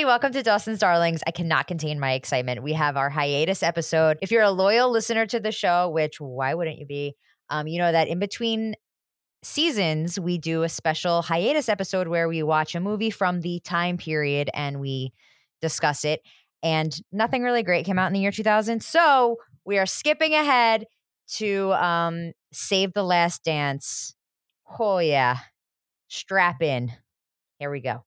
everybody. Welcome to Dawson's Darlings. I cannot contain my excitement. We have our hiatus episode. If you're a loyal listener to the show, which why wouldn't you be? Um, you know that in between seasons, we do a special hiatus episode where we watch a movie from the time period and we discuss it. And nothing really great came out in the year 2000. So we are skipping ahead to um, Save the Last Dance. Oh, yeah. Strap in. Here we go.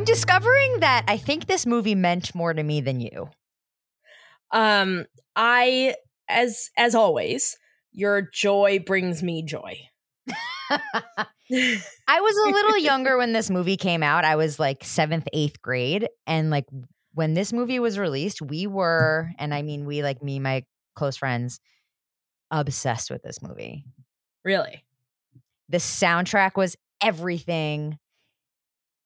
I'm discovering that I think this movie meant more to me than you. Um, I as as always, your joy brings me joy. I was a little younger when this movie came out. I was like seventh, eighth grade. And like when this movie was released, we were, and I mean, we like me, my close friends, obsessed with this movie. Really? The soundtrack was everything.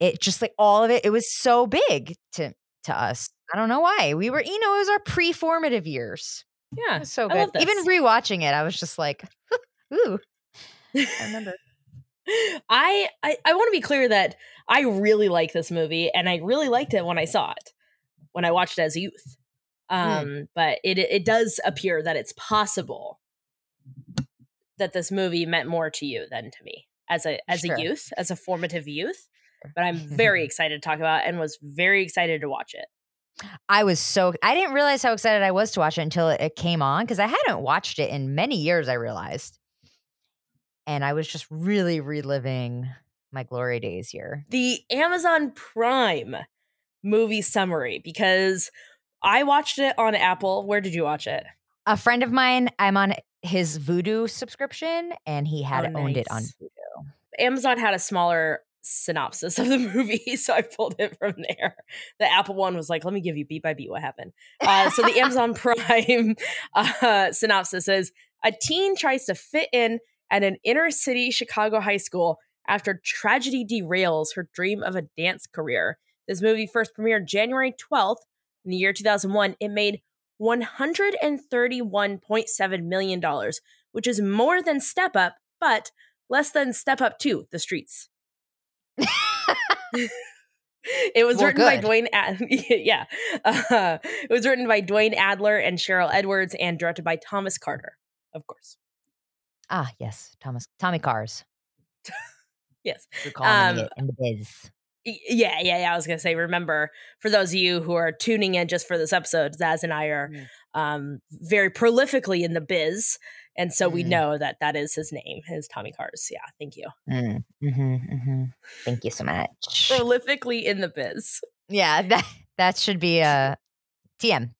It just like all of it, it was so big to to us. I don't know why. We were, you know, it was our pre-formative years. Yeah. so good. Even rewatching it, I was just like, ooh. I remember. I I, I want to be clear that I really like this movie and I really liked it when I saw it when I watched it as a youth. Hmm. Um, mm. but it it does appear that it's possible that this movie meant more to you than to me as a as sure. a youth, as a formative youth. But I'm very excited to talk about and was very excited to watch it. I was so I didn't realize how excited I was to watch it until it, it came on because I hadn't watched it in many years. I realized, and I was just really reliving my glory days here. The Amazon Prime movie summary because I watched it on Apple. Where did you watch it? A friend of mine. I'm on his Vudu subscription, and he had oh, nice. owned it on Vudu. Amazon had a smaller synopsis of the movie, so I pulled it from there. The Apple one was like, "Let me give you beat by beat what happened." Uh, so the Amazon Prime uh, synopsis says: A teen tries to fit in at an inner city Chicago high school after tragedy derails her dream of a dance career. This movie first premiered January 12th in the year 2001. It made $131.7 million, which is more than Step Up, but less than Step Up 2, The Streets. it was well, written good. by Duane. Ad- yeah, uh, it was written by Duane Adler and Cheryl Edwards, and directed by Thomas Carter, of course. Ah, yes, Thomas Tommy Cars. yes, um, in the biz. Yeah, yeah, yeah. I was gonna say, remember for those of you who are tuning in just for this episode, Zaz and I are mm. um, very prolifically in the biz, and so mm. we know that that is his name, his Tommy Cars. Yeah, thank you. Mm. Mm-hmm, mm-hmm. Thank you so much. Prolifically in the biz. Yeah, that that should be a TM.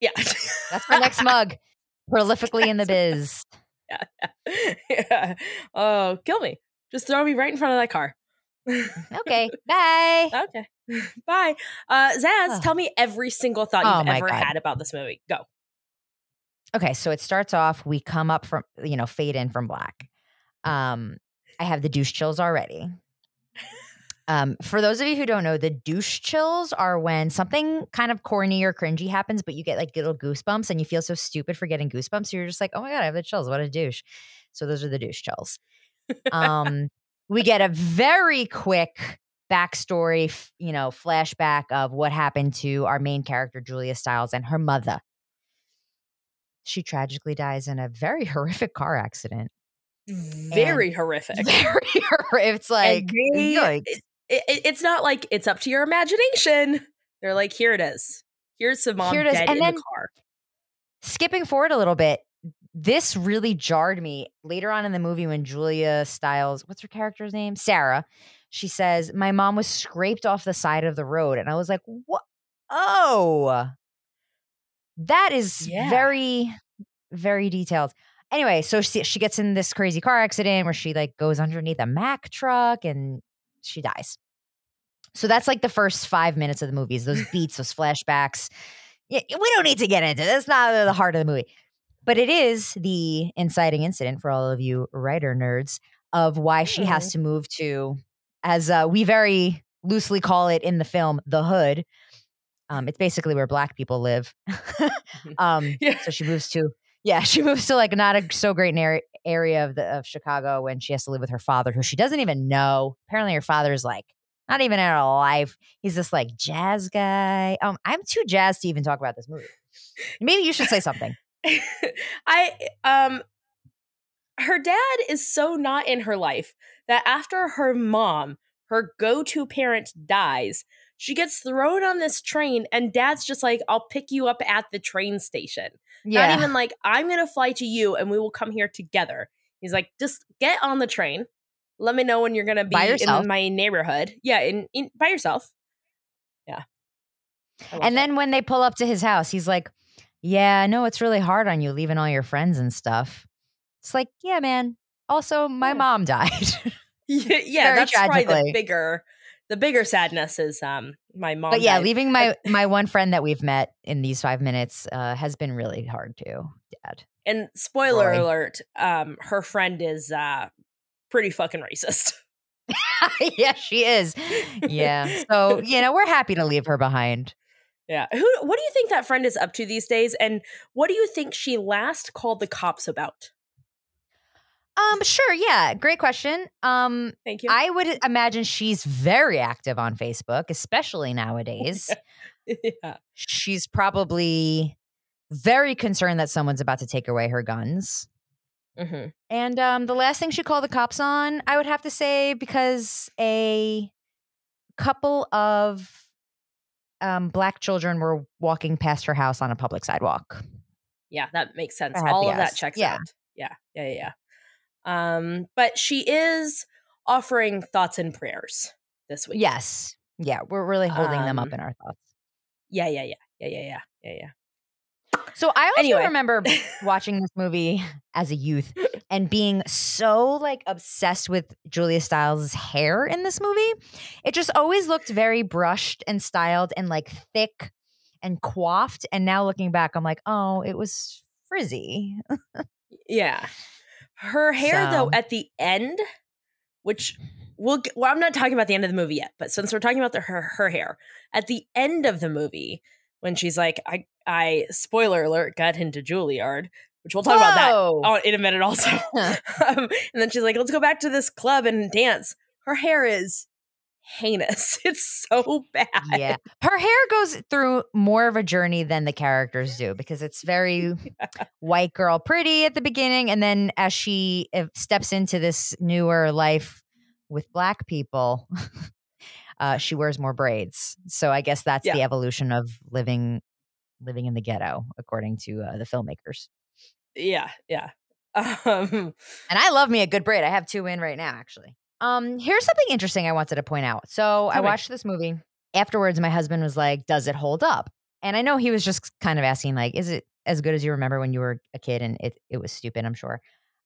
Yeah, that's my next mug. Prolifically in the biz. Yeah, yeah, yeah. Oh, kill me! Just throw me right in front of that car okay. Bye. Okay. Bye. Uh, Zaz, oh. tell me every single thought you've oh ever God. had about this movie. Go. Okay, so it starts off. We come up from you know fade in from black. Um, I have the douche chills already. Um, for those of you who don't know, the douche chills are when something kind of corny or cringy happens, but you get like little goosebumps and you feel so stupid for getting goosebumps. So you're just like, oh my God, I have the chills. What a douche. So those are the douche chills. Um, we get a very quick backstory, you know, flashback of what happened to our main character, Julia Stiles, and her mother. She tragically dies in a very horrific car accident. Very and horrific. Very horrific. It's like, they, it, it, it's not like it's up to your imagination. They're like, here it is. Here's some mom Here it is. dead and in then, the car. Skipping forward a little bit, this really jarred me later on in the movie when Julia Stiles, what's her character's name? Sarah. She says, My mom was scraped off the side of the road. And I was like, What? Oh, that is yeah. very, very detailed. Anyway, so she, she gets in this crazy car accident where she like goes underneath a Mack truck and she dies. So that's like the first five minutes of the movies, those beats, those flashbacks. Yeah, we don't need to get into this. Not the heart of the movie. But it is the inciting incident for all of you writer nerds of why she has mm. to move to, as uh, we very loosely call it in the film, the hood. Um, it's basically where black people live. um, Yeah. so she moves to yeah, she moves to like not a so great nar- area of the of Chicago when she has to live with her father, who she doesn't even know. Apparently, her father's like not even in her life. He's this like jazz guy. Um, I'm too jazzed to even talk about this movie. Maybe you should say something. I um her dad is so not in her life that after her mom, her go-to parent dies, she gets thrown on this train and dad's just like, "I'll pick you up at the train station." Yeah, Not even like, "I'm going to fly to you and we will come here together." He's like, "Just get on the train. Let me know when you're going to be in my neighborhood." Yeah, in, in by yourself. Yeah. And that. then when they pull up to his house, he's like, "Yeah, I know it's really hard on you leaving all your friends and stuff." It's like, yeah, man. Also, my Yeah. mom died. yeah, yeah Very that's probably the bigger the bigger sadness is um my mom but yeah, died. leaving my my one friend that we've met in these five minutes uh, has been really hard too, Dad. and spoiler Roy. alert um her friend is uh pretty fucking racist yeah, she is. Yeah. So you know, we're happy to leave her behind. yeah who what do you think that friend is up to these days and what do you think she last called the cops about Um, sure. Yeah, great question. Um, thank you I would imagine she's very active on Facebook, especially nowadays. yeah she's probably very concerned that someone's about to take away her guns. hmm And um, the last thing she called the cops on, I would have to say, because a couple of um, black children were walking past her house on a public sidewalk. yeah that makes sense all of that checks Yeah. out yeah yeah yeah yeah um but she is offering thoughts and prayers this week Yes. Yeah, we're really holding them up Um, in our thoughts. yeah yeah yeah yeah yeah yeah yeah yeah So I also Anyway. remember watching this movie as a youth and being so like obsessed with Julia Stiles' hair in this movie. It just always looked very brushed and styled and like thick and coiffed. And now looking back, I'm like, oh, it was frizzy. Yeah. Her hair, though, at the end, which we'll, well, I'm not talking about the end of the movie yet, but since we're talking about the, her her hair, at the end of the movie, when she's like, I, I, spoiler alert, got into Juilliard, which we'll talk about that in a minute also. um, and then she's like, let's go back to this club and dance. Her hair is heinous. It's so bad. yeah. Her hair goes through more of a journey than the characters do because it's very white girl pretty at the beginning. And then as she steps into this newer life with black people, uh, she wears more braids. So I guess that's the evolution of living living in the ghetto, according to uh, the filmmakers. Yeah. Yeah. Um, And I love me a good braid. I have two in right now, actually. Um, here's something interesting I wanted to point out. So I me. watched this movie. Afterwards, my husband was like, "Does it hold up?" And I know he was just kind of asking, like, "Is it as good as you remember when you were a kid?" And it it was stupid, I'm sure.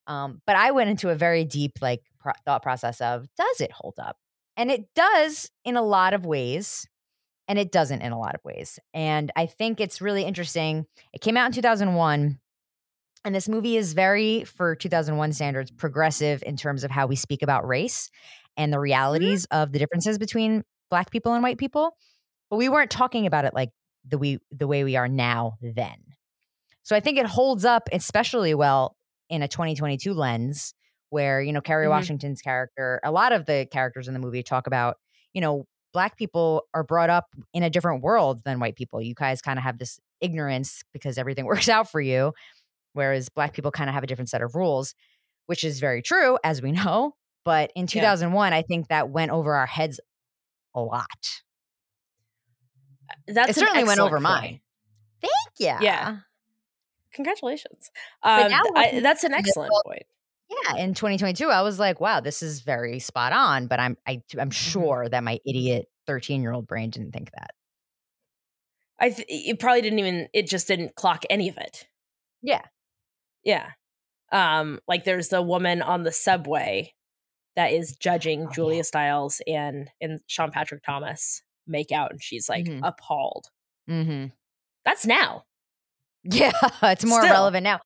Um, but I went into a very deep like pro- thought process of, "Does it hold up?" And it does in a lot of ways, and it doesn't in a lot of ways. And I think it's really interesting. It came out in 2001. And this movie is very, for 2001 standards, progressive in terms of how we speak about race and the realities of the differences between Black people and white people. But we weren't talking about it like the we the way we are now then. So I think it holds up especially well in a 2022 lens, where you know Kerry Mhm. Washington's character, a lot of the characters in the movie talk about, you know, Black people are brought up in a different world than white people. You guys kind of have this ignorance because everything works out for you whereas black people kind of have a different set of rules which is very true as we know but in 2001 i think that went over our heads a lot that's it certainly went over point. mine thank you Yeah. Congratulations. But Um, now I, that's an excellent point. yeah in 2022 i was like wow this is very spot on but i'm I, i'm sure that my idiot 13 year old brain didn't think that I th- it probably didn't even. It just didn't clock any of it. Yeah. Yeah. Um, like there's the woman on the subway that is judging Oh, Julia yeah. Stiles and and Sean Patrick Thomas make out, and she's like Mhm. appalled. mm-hmm. That's now. yeah it's more Still. relevant now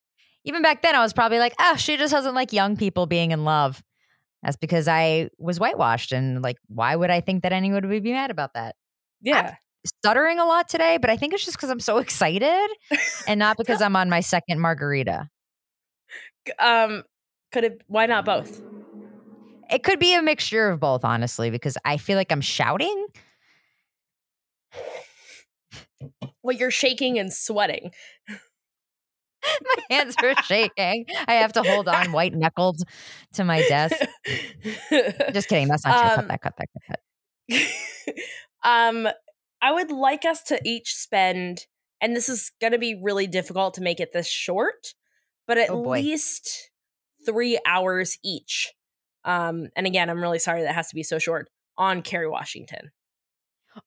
even back then i was probably like oh she just doesn't like young people being in love that's because i was whitewashed and like why would i think that anyone would be mad about that Yeah. stuttering a lot today, but I think it's just because I'm so excited and not because I'm on my second margarita. Um, could it? Why not both? It could be a mixture of both, honestly, because I feel like I'm shouting. Well, you're shaking and sweating. my hands are shaking. I have to hold on white knuckled to my desk. Just kidding. That's not true. cut Um, that, cut that, cut that. um, I would like us to each spend, and this is going to be really difficult to make it this short, but at Oh, least three hours each. Um, and again, I'm really sorry that has to be so short on Kerry Washington.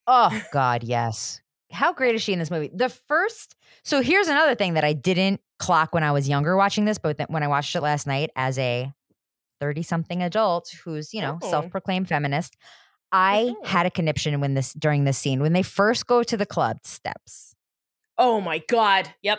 Oh God, yes. How great is she in this movie? The first. So here's another thing that I didn't clock when I was younger watching this, but when I watched it last night as a thirty-something adult who's you know Oh. self-proclaimed feminist, I Mhm. had a conniption when this during this scene when they first go to the club steps. Oh my God. Yep.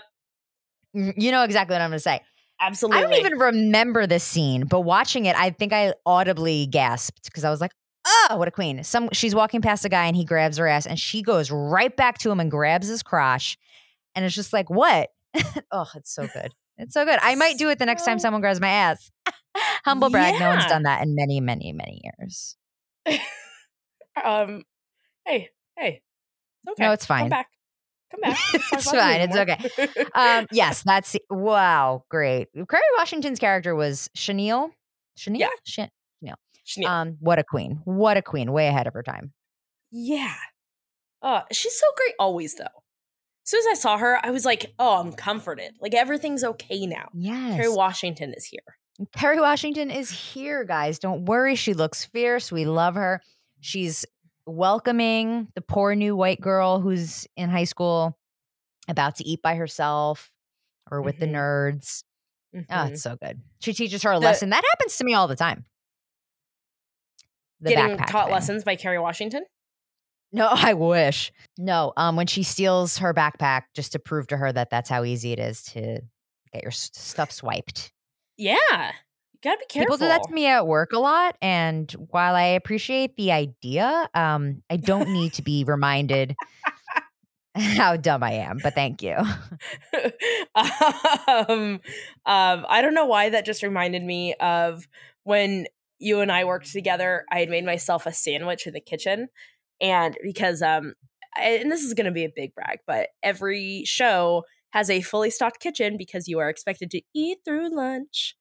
You know exactly what I'm going to say. Absolutely. I don't even remember this scene, but watching it, I think I audibly gasped because I was like, "Oh, what a queen!" Some she's walking past a guy and he grabs her ass, and she goes right back to him and grabs his crotch, and it's just like, "What?" oh, it's so good. It's so good. I might do it the next time someone grabs my ass. Humble brag, no one's done that in many, many, many years. um, hey, hey. It's okay. No, it's fine. Come back. Come back. It's fine, it's okay. Um, yes, that's wow, great. Kerry Washington's character was Chenille. Chenille? Yeah. Chen- Chanel. Um, what a queen. What a queen. Way ahead of her time. Yeah. Uh, she's so great always though. As soon as I saw her, I was like, oh, I'm comforted. Like everything's okay now. Yes. Kerry Washington is here. Kerry Washington is here, guys. Don't worry. She looks fierce. We love her. She's welcoming the poor new white girl who's in high school, about to eat by herself or with Mhm. the nerds. Oh, Mhm. it's so good. She teaches her a The- lesson. That happens to me all the time. The Getting taught thing. lessons by Kerry Washington. No, I wish. No, um, when she steals her backpack just to prove to her that that's how easy it is to get your stuff swiped. Yeah. Gotta be careful. People do that to me at work a lot, and while I appreciate the idea, um, I don't need to be reminded how dumb I am. But thank you. um, um, I don't know why that just reminded me of when you and I worked together. I had made myself a sandwich in the kitchen, and because um, I- and this is going to be a big brag, but every show has a fully stocked kitchen because you are expected to eat through lunch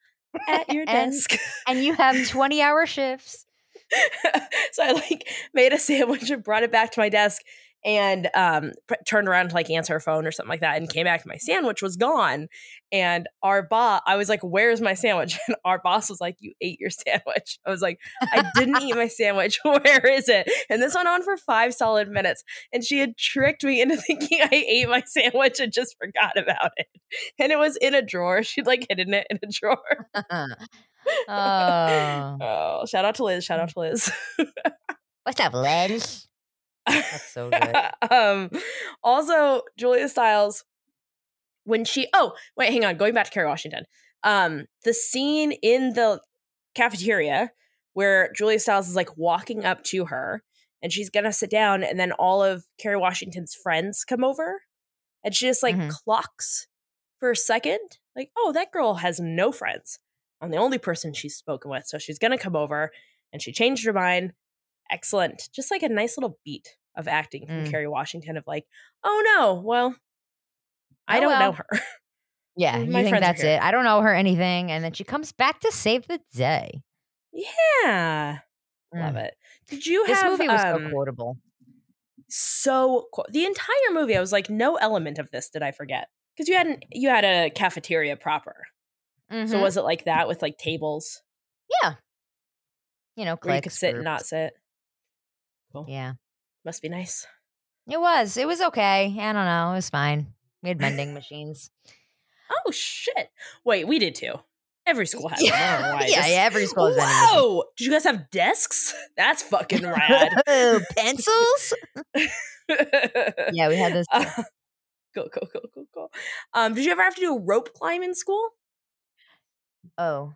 at your And- desk. and you have twenty-hour shifts. so I like made a sandwich and brought it back to my desk and um pr- turned around to like answer a phone or something like that and came back my sandwich was gone. And our boss I was like where's my sandwich? And our boss was like you ate your sandwich. I was like I didn't eat my sandwich. Where is it? And this went on for 5 solid minutes and she had tricked me into thinking I ate my sandwich and just forgot about it. And it was in a drawer. She'd like hidden it in a drawer. Oh, oh shout out to Liz shout out to Liz. What's up, Liz? That's so good. um also Julia Stiles when she oh wait hang on going back to Kerry Washington um the scene in the cafeteria where Julia Stiles is like walking up to her and she's gonna sit down and then all of Kerry Washington's friends come over and she just like Mhm. clocks for a second like oh that girl has no friends I'm the only person she's spoken with so she's gonna come over and she changed her mind excellent just like a nice little beat of acting from Mm. Kerry Washington of like oh no well I Oh, don't know her Yeah, you think that's it? I don't know her anything, and then she comes back to save the day. yeah love Mm. it did you This have movie was um, so quotable. so cool. The entire movie, I was like, no element of this did I forget because you had an, you had a cafeteria proper. So Mhm. was it like that with like tables yeah, you know, where you could sit and not sit? Cool. Yeah, Must be nice. it was. It was okay. I don't know. It was fine. We had vending machines. Oh shit! Wait, we did too. Every school has. them. I don't know why. yeah, yeah. Every school has. Whoa! Did you guys have desks? That's fucking rad. Oh, pencils? yeah, we had this. Uh, cool, cool, cool, cool, cool. Um, did you ever have to do a rope climb in school? Oh.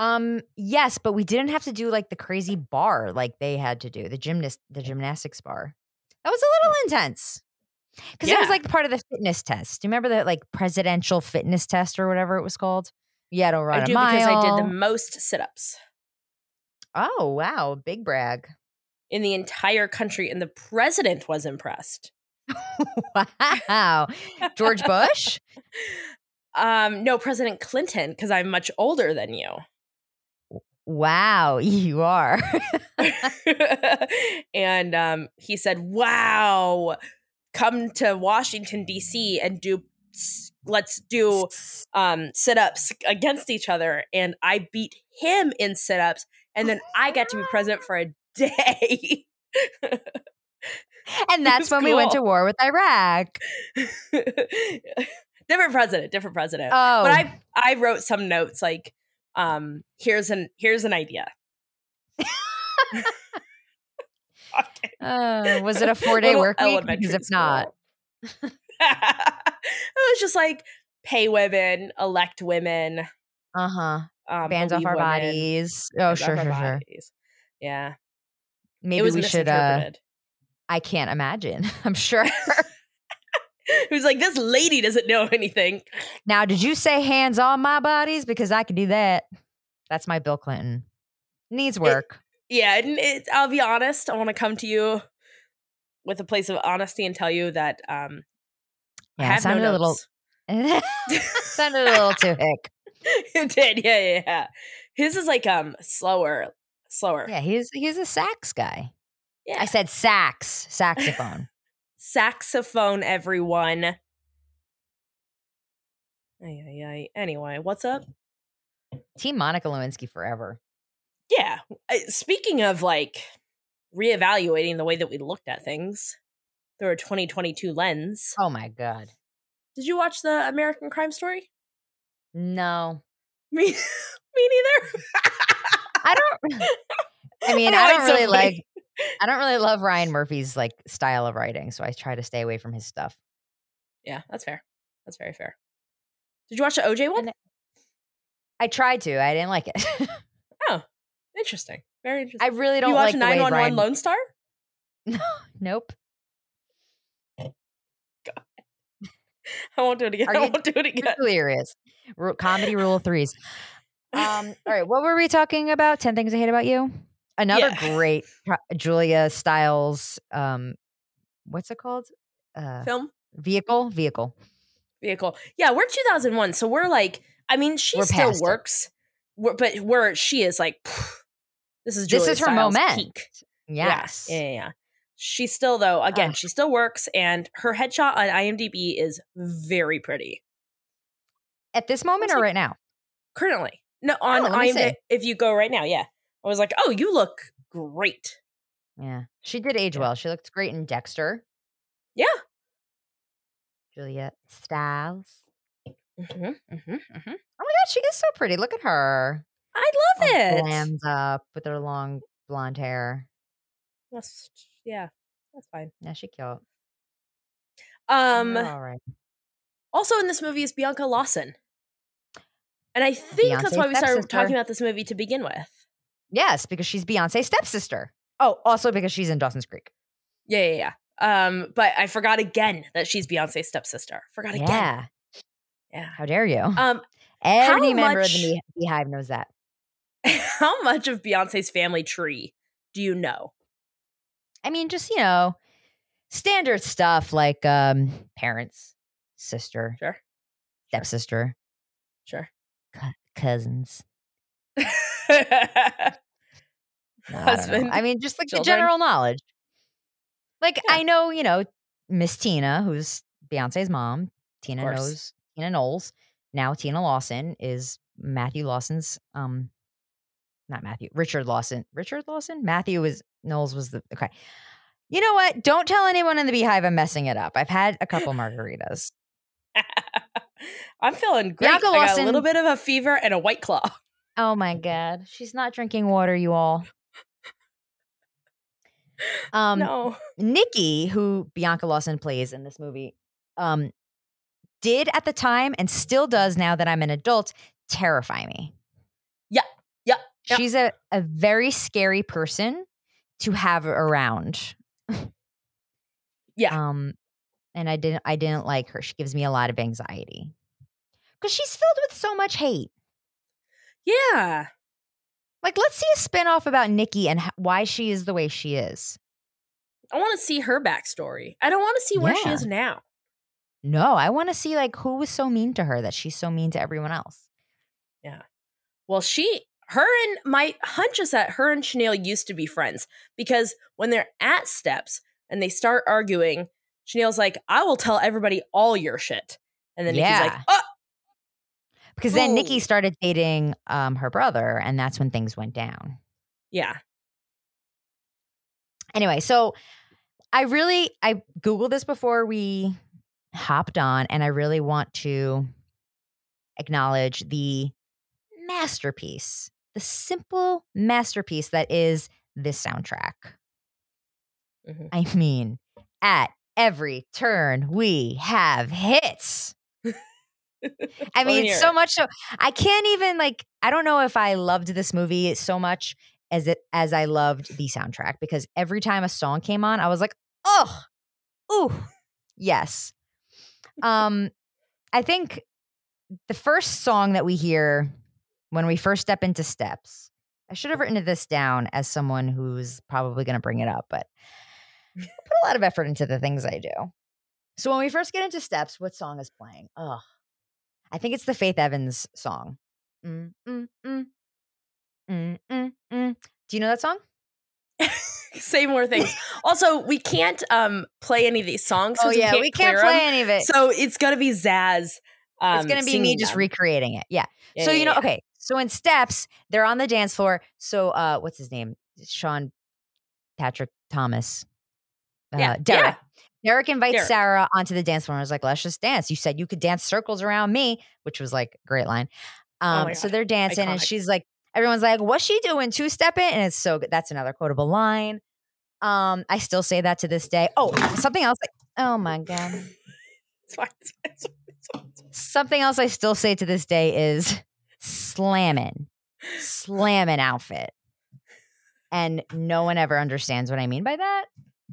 Um, yes, but we didn't have to do like the crazy bar like they had to do, the gymnast the gymnastics bar. That was a little intense. Because it was like part of the fitness test. Do you remember the like presidential fitness test or whatever it was called? You had to run I a do mile. because I did the most sit-ups Oh wow, big brag. in the entire country, and the president was impressed. wow. George Bush? Um, no, President Clinton, because I'm much older than you. Wow, you are. and um, he said, "Wow, come to Washington D.C. and do let's do um, sit-ups against each other." And I beat him in sit-ups, and then I got to be president for a day. and that's when we went to war with Iraq. different president, different president. Oh, But I I wrote some notes like, um, here's an here's an idea. okay. uh, was it a four day work week? Because if not, it was just like pay women, elect women, uh huh. um, Bands off our women, bodies. Oh, sure, sure, sure. Yeah, Maybe we should. Uh. I can't imagine. I'm sure. it was like this lady doesn't know anything. now, did you say hands on my bodies? Because I could do that. That's my Bill Clinton. Needs work. Yeah, and it's, I'll be honest. I want to come to you with a place of honesty and tell you that um, yeah, it have sounded no a little. sounded a little too hick. it did, yeah, yeah, yeah. His is like um slower, slower. Yeah, he's he's a sax guy. Yeah. I said sax, saxophone. Saxophone, everyone. Ay, ay, ay. Anyway, what's up? Team Monica Lewinsky forever. Yeah. uh, Speaking of like reevaluating the way that we looked at things through a 2022 lens, Oh my god. did you watch the American Crime Story? No, Me, me neither. I don't. I mean, know, I don't it's so really like. I don't really love Ryan Murphy's like style of writing, so I try to stay away from his stuff. Yeah, that's fair. That's very fair. Did you watch the OJ one? I tried to. I didn't like it. Oh, interesting. Very interesting. I really don't you like the way 911 Lone Star? nope. God. I won't do it again. Are I won't do it again. Hilarious. Ru- comedy rule of threes. Um, all right, what were we talking about? Ten things I hate about you. Another Yeah. great Julia Stiles. Um, what's it called? Uh, Film vehicle. Vehicle. vehicle. Yeah, we're 2001, so we're like, I mean, she We're still works, we're, but where she is like, this is This Julia is her Stiles' moment. Peak. Yes. Yeah, yeah, yeah. She still though, again, she still works, and her headshot on IMDb is very pretty. At this moment or right now? Currently, no, on Oh, IMDb. If you go right now, yeah, I was like, oh, you look great. Yeah, she did age well. She looked great in Dexter. Yeah. Julia Stiles. Mm-hmm, mm-hmm, mm-hmm. Oh my god, she is so pretty. Look at her. I love All it. Glammed up with her long blonde hair. That's, yeah, that's fine. Yeah, she cute. Um, all right. also in this movie is Bianca Lawson. And I think that's why we started stepsister. talking about this movie to begin with. Yes, because she's Beyonce's stepsister. Oh, also because she's in Dawson's Creek. Yeah, yeah, yeah. Um, but I forgot again that she's Beyonce's stepsister. Forgot again. Yeah. Yeah. How dare you? Um, Every member of the Beehive knows that. how much of Beyonce's family tree do you know? I mean, just, you know, standard stuff like um parents, sister, Sure. stepsister, Sure. cou- cousins. No, I. Husband, I mean, just like the general knowledge. Like Yeah. I know, you know, Miss Tina, who's Beyonce's mom. Tina knows Tina Knowles. Now Tina Lawson is Matthew Lawson's um not Matthew, Richard Lawson. Richard Lawson? Matthew was Knowles was the okay. You know what? Don't tell anyone in the beehive I'm messing it up. I've had a couple margaritas. I'm feeling great. I got a little bit of a fever and a white claw. Oh my god. She's not drinking water, you all. Um no. Nikki, who Bianca Lawson plays in this movie, um, did at the time and still does now that I'm an adult terrify me. Yeah, yeah, yeah. She's a, a very scary person to have around. Yeah. Um, and I didn't I didn't like her. She gives me a lot of anxiety because she's filled with so much hate. Yeah. Like, let's see a spinoff about Nikki and h- why she is the way she is. I want to see her backstory. I don't want to see where she is now. No, I want to see like who was so mean to her that she's so mean to everyone else. Yeah. Well, she, her and my hunch is that her and Chanel used to be friends because when they're at steps and they start arguing, Chanel's like, I will tell everybody all your shit. And then Nikki's like, oh, Because then Nikki started dating um, her brother, and that's when things went down. yeah. Anyway, so I really I googled this before we hopped on, and I really want to acknowledge the masterpiece, the simple masterpiece that is this soundtrack. Mhm. I mean, at every turn we have hits. I mean, so much so I can't even like I don't know if I loved this movie so much as it as I loved the soundtrack because every time a song came on, I was like, oh, ooh, yes. Um, I think the first song that we hear when we first step into steps, I should have written this down as someone who's probably going to bring it up, but I put a lot of effort into the things I do. So when we first get into steps, what song is playing? Oh, I think it's the Faith Evans song. Mm, mm, mm. Mm, mm, mm. Do you know that song? Say more things. also, we can't um play any of these songs. oh yeah, we can't play play 'em. any of it. So it's gonna be Zaz. Um, it's gonna be me just them. recreating it. Yeah. Yeah, so yeah, you know, yeah. okay. So in steps, they're on the dance floor. So uh, what's his name? Sean Patrick Thomas. Uh, Yeah, Derek. Derek invites Derek. Sarah onto the dance floor and was like, "Let's just dance." You said you could dance circles around me, which was like a great line. Um, Oh so they're dancing, and she's like, everyone's like, "What's she doing? Two stepping?" And it's so good. That's another quotable line. Um, I still say that to this day. Oh, something else. Like, oh my god. Something else I still say to this day is slamming, slamming outfit. And no one ever understands what I mean by that.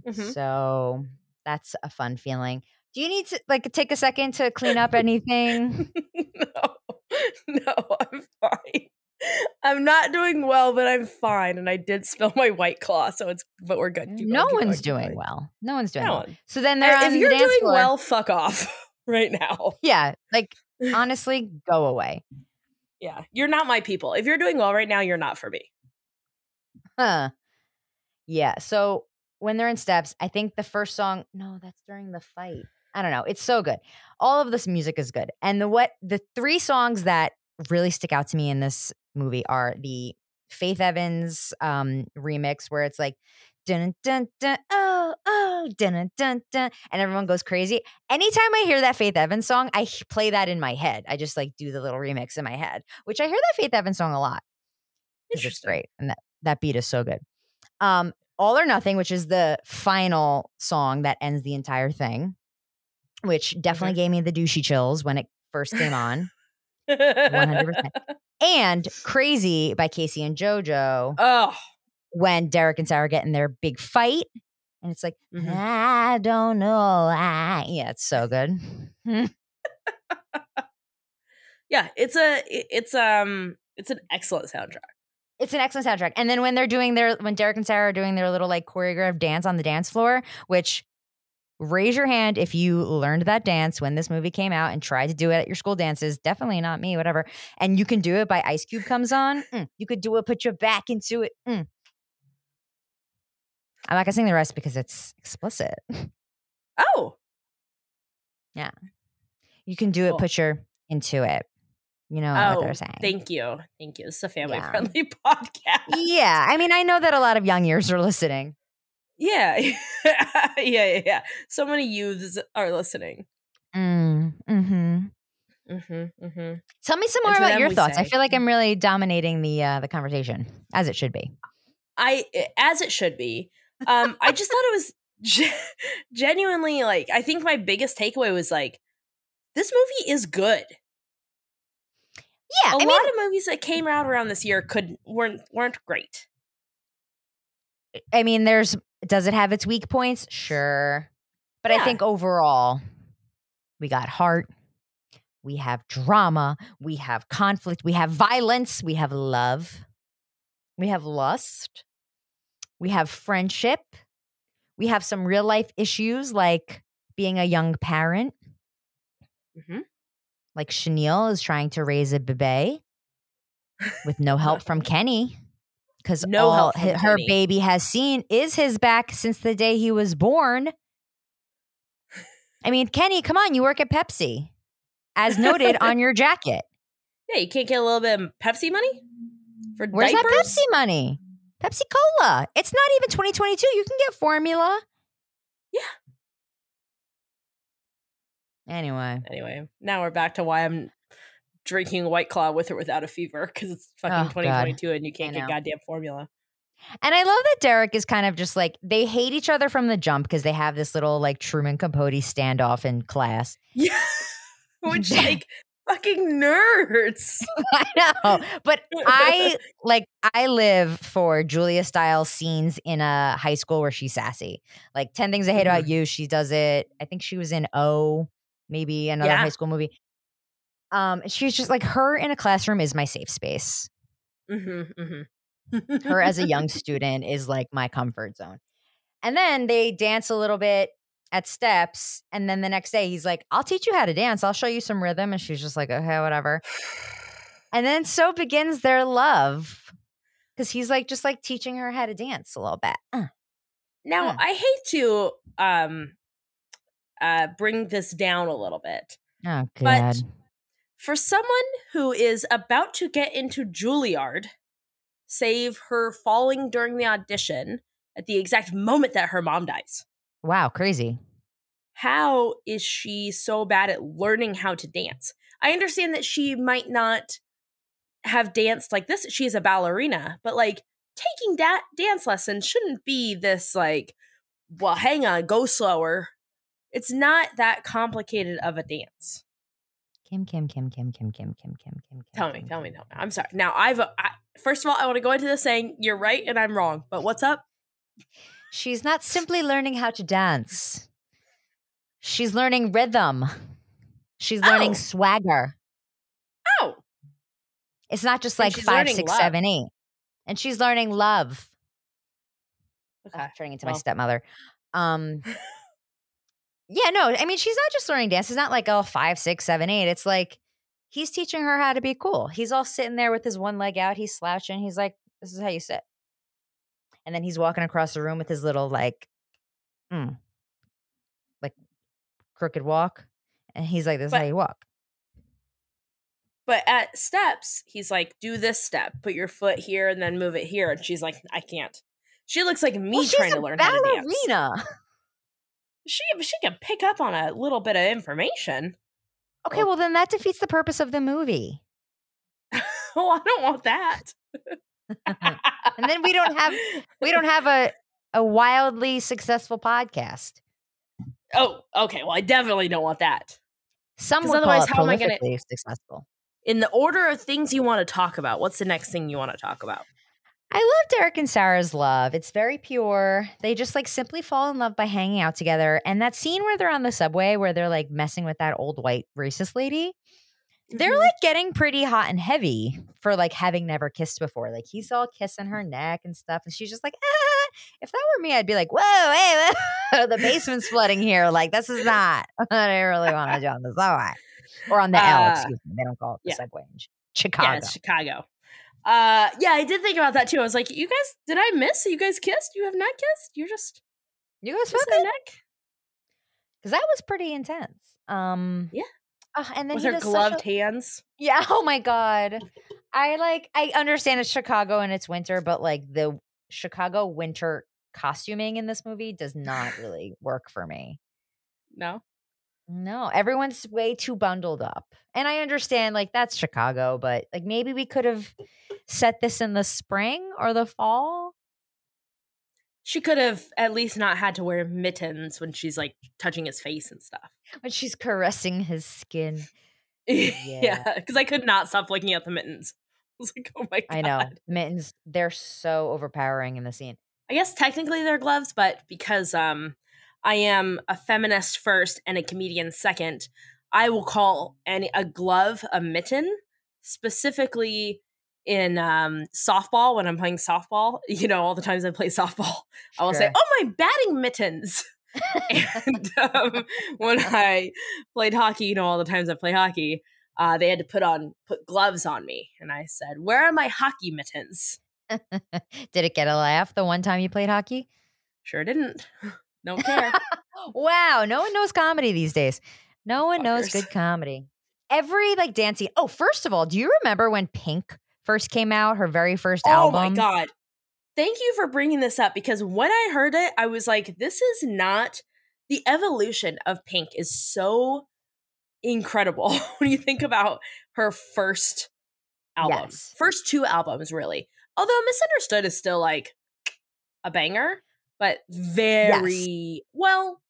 Mhm. So that's a fun feeling. Do you need to like take a second to clean up anything? no, no, I'm fine. I'm not doing well, but I'm fine. And I did spill my white claw, so it's but we're good. Keep no going, one's going, doing well. No one's doing No well. one. So then they're If you're dance doing floor. well, fuck off right now. yeah, like honestly, go away. Yeah, you're not my people. If you're doing well right now, you're not for me. Huh. Yeah. So when they're in steps, I think the first song, no, that's during the fight. I don't know. It's so good. All of this music is good. And the what the three songs that really stick out to me in this movie are the Faith Evans um remix where it's like dun dun dun oh oh dun dun dun and everyone goes crazy. Anytime I hear that Faith Evans song, I play that in my head. I just like do the little remix in my head, which I hear that Faith Evans song a lot. It's Interesting. great. And that, that beat is so good. Um, All or Nothing, which is the final song that ends the entire thing, which definitely gave me the douchey chills when it first came on. 100%. and Crazy by K-Ci and JoJo Oh, when Derek and Sarah get in their big fight. And it's like, Mhm. I don't know. I, yeah, it's so good. yeah. It's a. It's um. It's an excellent soundtrack. It's an excellent soundtrack. And then when they're doing their when Derek and Sarah are doing their little like choreographed dance on the dance floor, which raise your hand if you learned that dance when this movie came out and tried to do it at your school dances. Definitely not me, whatever. And you can do it by Ice Cube comes on. Mm. You could do it, put your back into it. Mm. I'm not gonna sing the rest because it's explicit. Oh, Yeah. You can do it, Cool. put your into it. You know what oh. they're saying. Thank you, thank you. This is a family Yeah. friendly podcast. yeah. I mean, I know that a lot of young ears are listening. Yeah, yeah, yeah, yeah. So many youths are listening. Mm, hmm Mm-hmm, mm-hmm. Tell me some more about your thoughts. I feel like I'm really dominating the uh, the conversation as it should be. I, as it should be. Um, I just thought it was ge- genuinely like. I think my biggest takeaway was like, this movie is good. Yeah, A I lot mean, of movies that came out around this year could weren't weren't great. I mean, there's does it have its weak points? Sure, But I think overall, we got heart, we have drama, we have conflict, we have violence, we have love, we have lust, we have friendship, we have some real life issues like being a young parent, Mhm. Like Chenille is trying to raise a bebe with no help from Kenny. Because No all her Kenny. baby has seen is his back since the day he was born. I mean, Kenny, come on, you work at Pepsi, as noted on your jacket. Yeah, you can't get a little bit of Pepsi money for Where's diapers? that Pepsi money? Pepsi Cola. It's not even 2022. You can get formula. Yeah. Anyway, Anyway, now we're back to why I'm drinking White Claw with or without a fever because it's fucking Oh, God. 2022 and you can't get goddamn formula. and I love that Derek is kind of just like they hate each other from the jump because they have this little like Truman Capote standoff in class. Yeah, which like fucking nerds. I know, but I like I live for Julia Stiles scenes in a high school where she's sassy. Like Ten Things I Hate Mm-hmm. About You. She does it. I think she was in O, maybe another Yeah. high school movie. Um, she's just like her in a classroom is my safe space. mm-hmm, mm-hmm. Her as a young student is like my comfort zone. And then they dance a little bit at steps, and then the next day he's like, "I'll teach you how to dance. I'll show you some rhythm." And she's just like, "Okay, whatever." And then so begins their love. Cause he's like just like teaching her how to dance a little bit. Uh, Now, Hmm. I hate to um uh bring this down a little bit. Oh But- For someone who is about to get into Juilliard, save her falling during the audition at the exact moment that her mom dies. wow, crazy. How is she so bad at learning how to dance? I understand that she might not have danced like this. She is a ballerina, but like taking da- dance lessons shouldn't be this like, well, hang on, go slower. It's not that complicated of a dance. Kim, Kim, Kim, Kim, Kim, Kim, Kim, Kim, Kim, Kim. Tell me, Kim, tell me, tell me. I'm sorry. Now, I've I, first of all, I want to go into this saying you're right and I'm wrong. But what's up? She's not simply learning how to dance. She's learning rhythm. She's learning Oh. swagger. Oh, It's not just And like five, six, love. seven, eight. And she's learning love. okay. Ugh, turning into my stepmother. Um Yeah, no, I mean she's not just learning dance. It's not like oh five, six, seven, eight. It's like he's teaching her how to be cool. He's all sitting there with his one leg out, he's slouching, he's like, This is how you sit. And then he's walking across the room with his little like mm, like crooked walk. And he's like, This is But- how you walk. But at steps, he's like, do this step, put your foot here, and then move it here. And she's like, I can't. She looks like me Well, trying to learn how to dance. She she can pick up on a little bit of information. Okay, well then that defeats the purpose of the movie. oh, I don't want that. And then we don't have we don't have a a wildly successful podcast. Oh, okay. Well, I definitely don't want that. Some otherwise, how am I gonna- prolifically successful. In the order of things you want to talk about, what's the next thing you want to talk about? I love Derek and Sarah's love. It's very pure. They just like simply fall in love by hanging out together. And that scene where they're on the subway where they're like messing with that old white racist lady, they're Mhm. like getting pretty hot and heavy for like having never kissed before. Like he's all kissing her neck and stuff. And she's just like, ah. If that were me, I'd be like, whoa, hey, whoa, the basement's flooding here. Like, this is not what I really want to do on the subway. Or on the L, Uh, excuse me. They don't call it the yeah. subway in Chicago. Yeah, Chicago. Uh, yeah, I did think about that too. I was like, you guys, did I miss? You guys kissed? You have not kissed? You're just you guys her neck because that was pretty intense. Um, Yeah. uh, and then with he her gloved a- hands. yeah. Oh my god. I like. I understand it's Chicago and it's winter, but like the Chicago winter costuming in this movie does not really work for me. No, No, everyone's way too bundled up, and I understand like that's Chicago, but like maybe we could have set this in the spring or the fall. she could have at least not had to wear mittens when she's like touching his face and stuff. When she's caressing his skin. yeah, because I could not stop looking at the mittens. I was like, oh my god. I know mittens. They're so overpowering in the scene. I guess technically they're gloves, but because um I am a feminist first and a comedian second, I will call any a glove a mitten, specifically in um, softball when I'm playing softball. You know, all the times I play softball, I will say, "Oh, my batting mittens." and um, when I played hockey, you know, all the times I play hockey, uh, they had to put on put gloves on me, and I said, "Where are my hockey mittens?" Did it get a laugh the one time you played hockey? Sure didn't. Don't care. Wow, no one knows comedy these days. No one knows good comedy. Every like dancing. Oh, first of all, do you remember when Pink first came out, her very first oh album? Oh my god! Thank you for bringing this up because when I heard it, I was like, "This is not." The evolution of Pink is so incredible when you think about her first album, Yes. first two albums, really. Although Misunderstood is still like a banger, but very well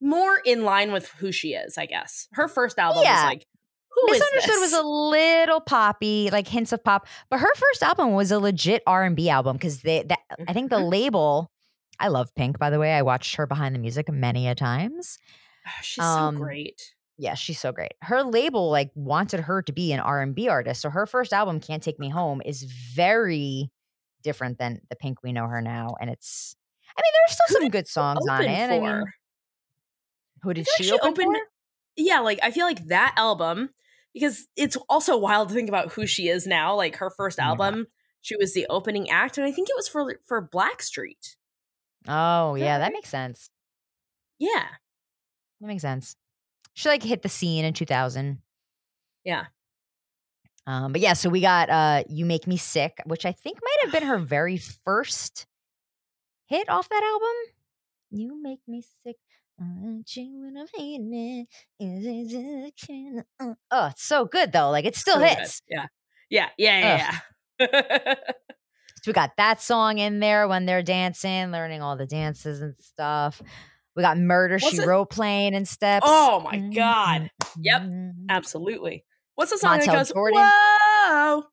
more in line with who she is, I guess. Her first album Yeah. was like, who is Misunderstood was a little poppy, like hints of pop, but her first album was a legit R and B album because they that I think the Mhm. label. I love Pink, by the way. I watched her behind the music many a times. She's um, so great. Yeah, she's so great. Her label like wanted her to be an R and B artist, so her first album, "Can't Take Me Home," is very different than the Pink we know her now, and it's. I mean, there's Who still some good songs on Open it. I mean, who did she, she open for? yeah, like I feel like that album because it's also wild to think about who she is now. Like her first Oh album, she was the opening act, and I think it was for for Blackstreet. Oh yeah, that makes sense. Yeah, That makes sense. She like hit the scene in 2000. yeah. Um, but yeah, so we got uh You Make Me Sick, which I think might have been her very first hit off that album. You make me sick. aren't you when I'm hating it? Is it kind of- uh, Oh, it's so good though. Like it still So good. hits. Yeah, yeah, yeah, yeah. yeah. So we got that song in there when they're dancing, learning all the dances and stuff. We got Murder What's She it- Wrote playing in steps. Oh my God. Yep. Mhm. Absolutely. What's the song that goes? Jordan. Whoa!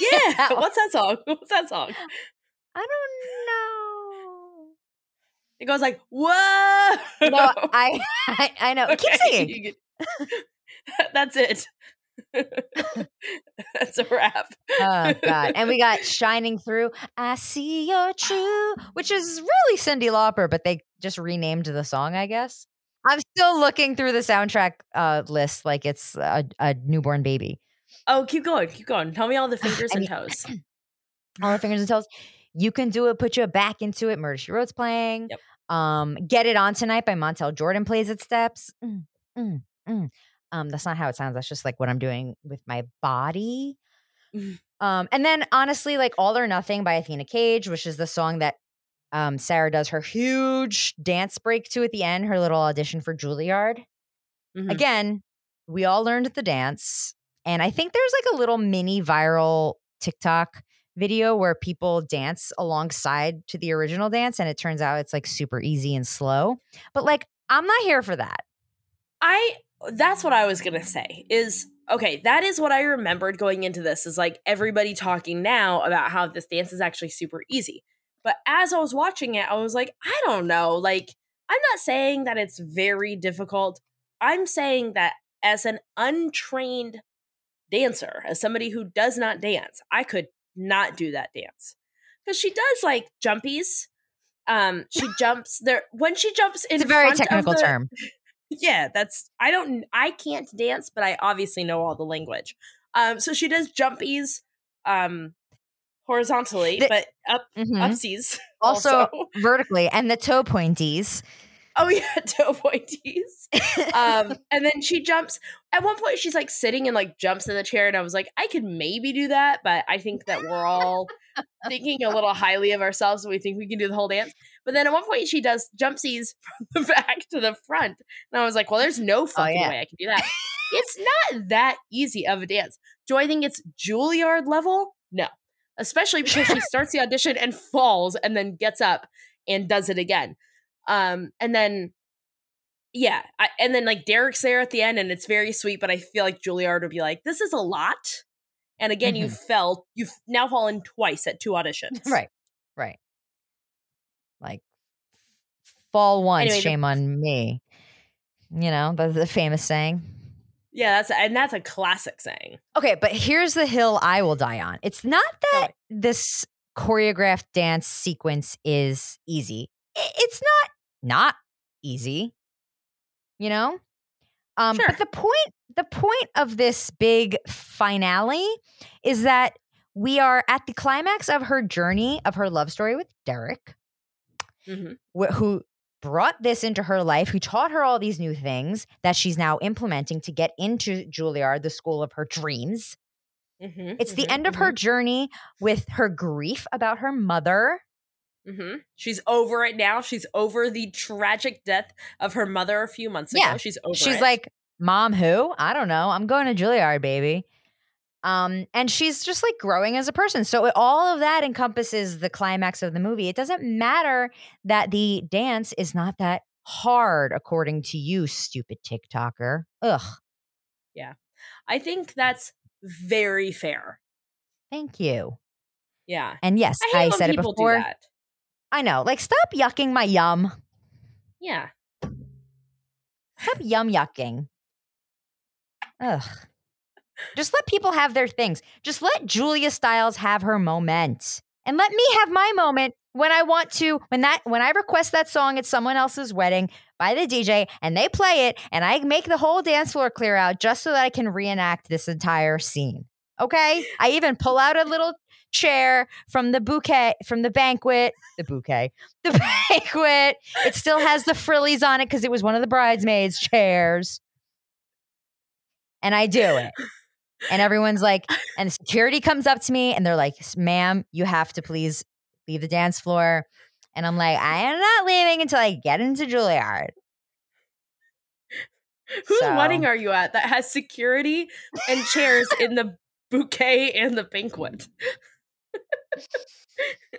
Yeah. What's that song? What's that song? I don't know. It goes like, whoa. No, I, I I know. Keep Okay, singing. That's it. That's a wrap. Oh God. And we got Shining Through. I see you're true, which is really Cyndi Lauper, but they just renamed the song, I guess. I'm still looking through the soundtrack uh, list like it's a, a newborn baby. Oh, keep going, keep going. Tell me all the fingers and mean- toes. All the fingers and toes. You can do it. Put your back into it. Murder She Wrote's playing. Yep. Um, Get It On Tonight by Montell Jordan plays at steps. Mm, mm, mm. Um, that's not how it sounds. That's just like what I'm doing with my body. Mhm. Um, and then honestly, like All or Nothing by Athena Cage, which is the song that um Sarah does her huge dance break to at the end, her little audition for Juilliard. Mhm. Again, we all learned the dance. And I think there's like a little mini viral TikTok video where people dance alongside to the original dance. And it turns out it's like super easy and slow. But like, I'm not here for that. I that's what I was gonna say is okay, that is what I remembered going into this is like everybody talking now about how this dance is actually super easy. But as I was watching it, I was like, I don't know. Like, I'm not saying that it's very difficult. I'm saying that as an untrained dancer, as somebody who does not dance, I could not do that dance. Because she does like jumpies. Um, she jumps there when she jumps in It's a very technical the- term. yeah that's i don't i can't dance but i obviously know all the language um so she does jumpies um horizontally The- but up Mhm. upsies Also, also, vertically and the toe pointies. Oh yeah toe pointies um and then she jumps at one point she's like sitting and like jumps in the chair and i was like i could maybe do that but i think that we're all thinking a little highly of ourselves and we think we can do the whole dance. But then at one point she does jumpsies from the back to the front and i was like well there's no fucking yeah. way i can do that. It's not that easy of a dance. Do i think it's juilliard level? No. Especially because she starts the audition and falls and then gets up and does it again um and then yeah I, and then like derek's there at the end and it's very sweet but i feel like juilliard would be like this is a lot and again you fell you've now fallen twice at two auditions right. Right. Like fall once, Anyway, shame on me. You know, the, the famous saying. Yeah, that's and that's a classic saying. Okay, but here's the hill I will die on. It's not that this choreographed dance sequence is easy. It's not not easy. You know? Um Sure. but the point the point of this big finale is that we are at the climax of her journey of her love story with Derek hmm wh- who brought this into her life, who taught her all these new things that she's now implementing to get into Juilliard, the school of her dreams. hmm It's the end of her journey with her grief about her mother. Hmm She's over it now. She's over the tragic death of her mother a few months Yeah. ago. She's over. She's it. like, "Mom, who? I don't know. I'm going to Juilliard, baby." Um, and she's just like growing as a person. So it- all of that encompasses the climax of the movie. It doesn't matter that the dance is not that hard, according to you, stupid TikToker. Ugh. Yeah, I think that's very fair. Thank you. Yeah. And yes, I I, said it before. I know. Like, stop yucking my yum. Yeah. Stop yum yucking. Ugh. Just let people have their things. Just let Julia Stiles have her moment. And let me have my moment when I want to, when that when I request that song at someone else's wedding by the DJ and they play it and I make the whole dance floor clear out just so that I can reenact this entire scene. Okay? I even pull out a little chair from the bouquet from the banquet, the bouquet, the banquet. It still has the frillies on it because it was one of the bridesmaids' chairs. And I do it. And everyone's like, and security comes up to me and they're like, ma'am, you have to please leave the dance floor. And I'm like, I am not leaving until I get into Juilliard. Whose So- wedding are you at that has security and chairs in the bouquet and the banquet?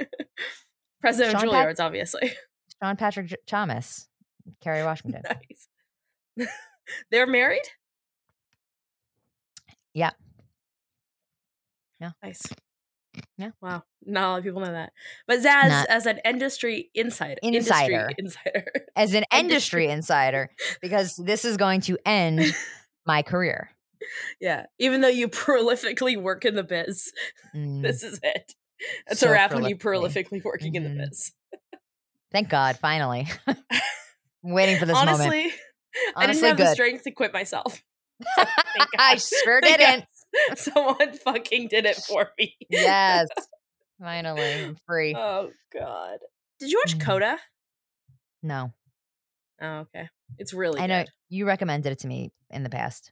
President of Sean Pat- obviously. Sean Patrick J- Thomas, Kerry Washington. nice. They're married? Yeah. Yeah. Nice. Yeah. Wow. Not a lot of people know that. But Zaz, Not- as an industry insider, Insider. industry insider, As an Industry. industry insider, because this is going to end my career. yeah. Even though you prolifically work in the biz, Mm, this is it. It's So a wrap on you prolifically. working in Mhm. the biz. thank God, finally. I'm waiting for this moment. Honestly, I didn't Honestly, have the strength to quit myself. Thank I sure Thank didn't. God. Someone fucking did it for me. Yes. Finally, I'm free. Oh God. Did you watch Mm. Coda? No, Oh, okay. It's really I know good. you recommended it to me in the past.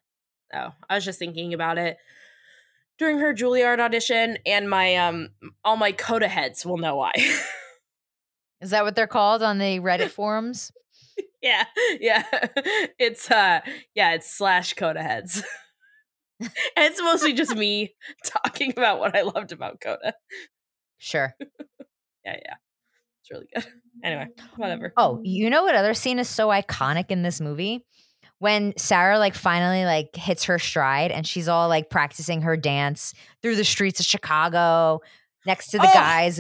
Oh, I was just thinking about it during her Juilliard audition, and my um all my Coda heads will know why. Is that what they're called on the Reddit forums? yeah, yeah. It's uh yeah, it's slash Coda heads. and it's mostly just me talking about what I loved about Coda. Sure. Yeah, yeah. It's really good. Anyway, whatever. Oh, you know what other scene is so iconic in this movie? When Sarah like finally like hits her stride and she's all like practicing her dance through the streets of Chicago next to the Oh. guys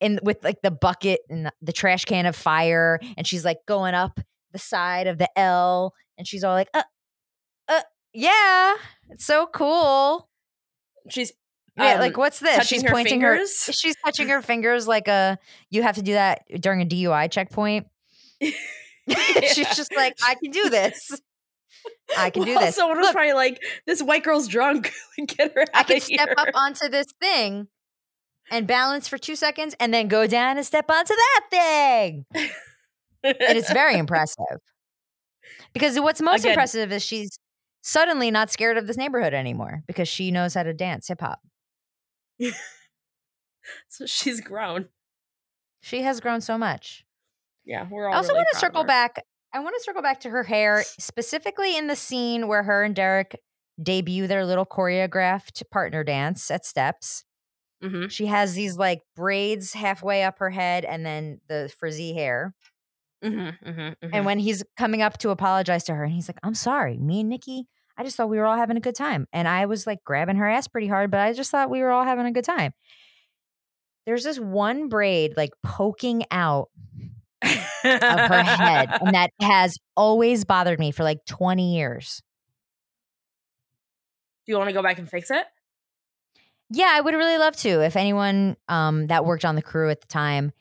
in with like the bucket and the, the trash can of fire and she's like going up the side of the L and she's all like uh uh yeah, it's so cool. She's Yeah, um, like what's this? She's her pointing fingers. her she's touching her fingers like a you have to do that during a DUI checkpoint. She's just like, I can do this. I can do Well, this. Someone was Look, probably like, "This white girl's drunk. Get her I can step here." up onto this thing and balance for two seconds and then go down and step onto that thing. And it's very impressive. Because what's most Again- impressive is she's suddenly not scared of this neighborhood anymore because she knows how to dance hip hop. so she's grown. She has grown so much. Yeah, we're all. I also really want to circle back. I want to circle back to her hair, specifically in the scene where her and Derek debut their little choreographed partner dance at Steps. Mhm. She has these like braids halfway up her head and then the frizzy hair. Mhm, mhm, mhm. And when he's coming up to apologize to her, and he's like, I'm sorry, me and Nikki, I just thought we were all having a good time. And I was like grabbing her ass pretty hard, but I just thought we were all having a good time. There's this one braid like poking out of her head. And that has always bothered me for like 20 years. Do you want to go back and fix it? Yeah, I would really love to. If anyone um, that worked on the crew at the time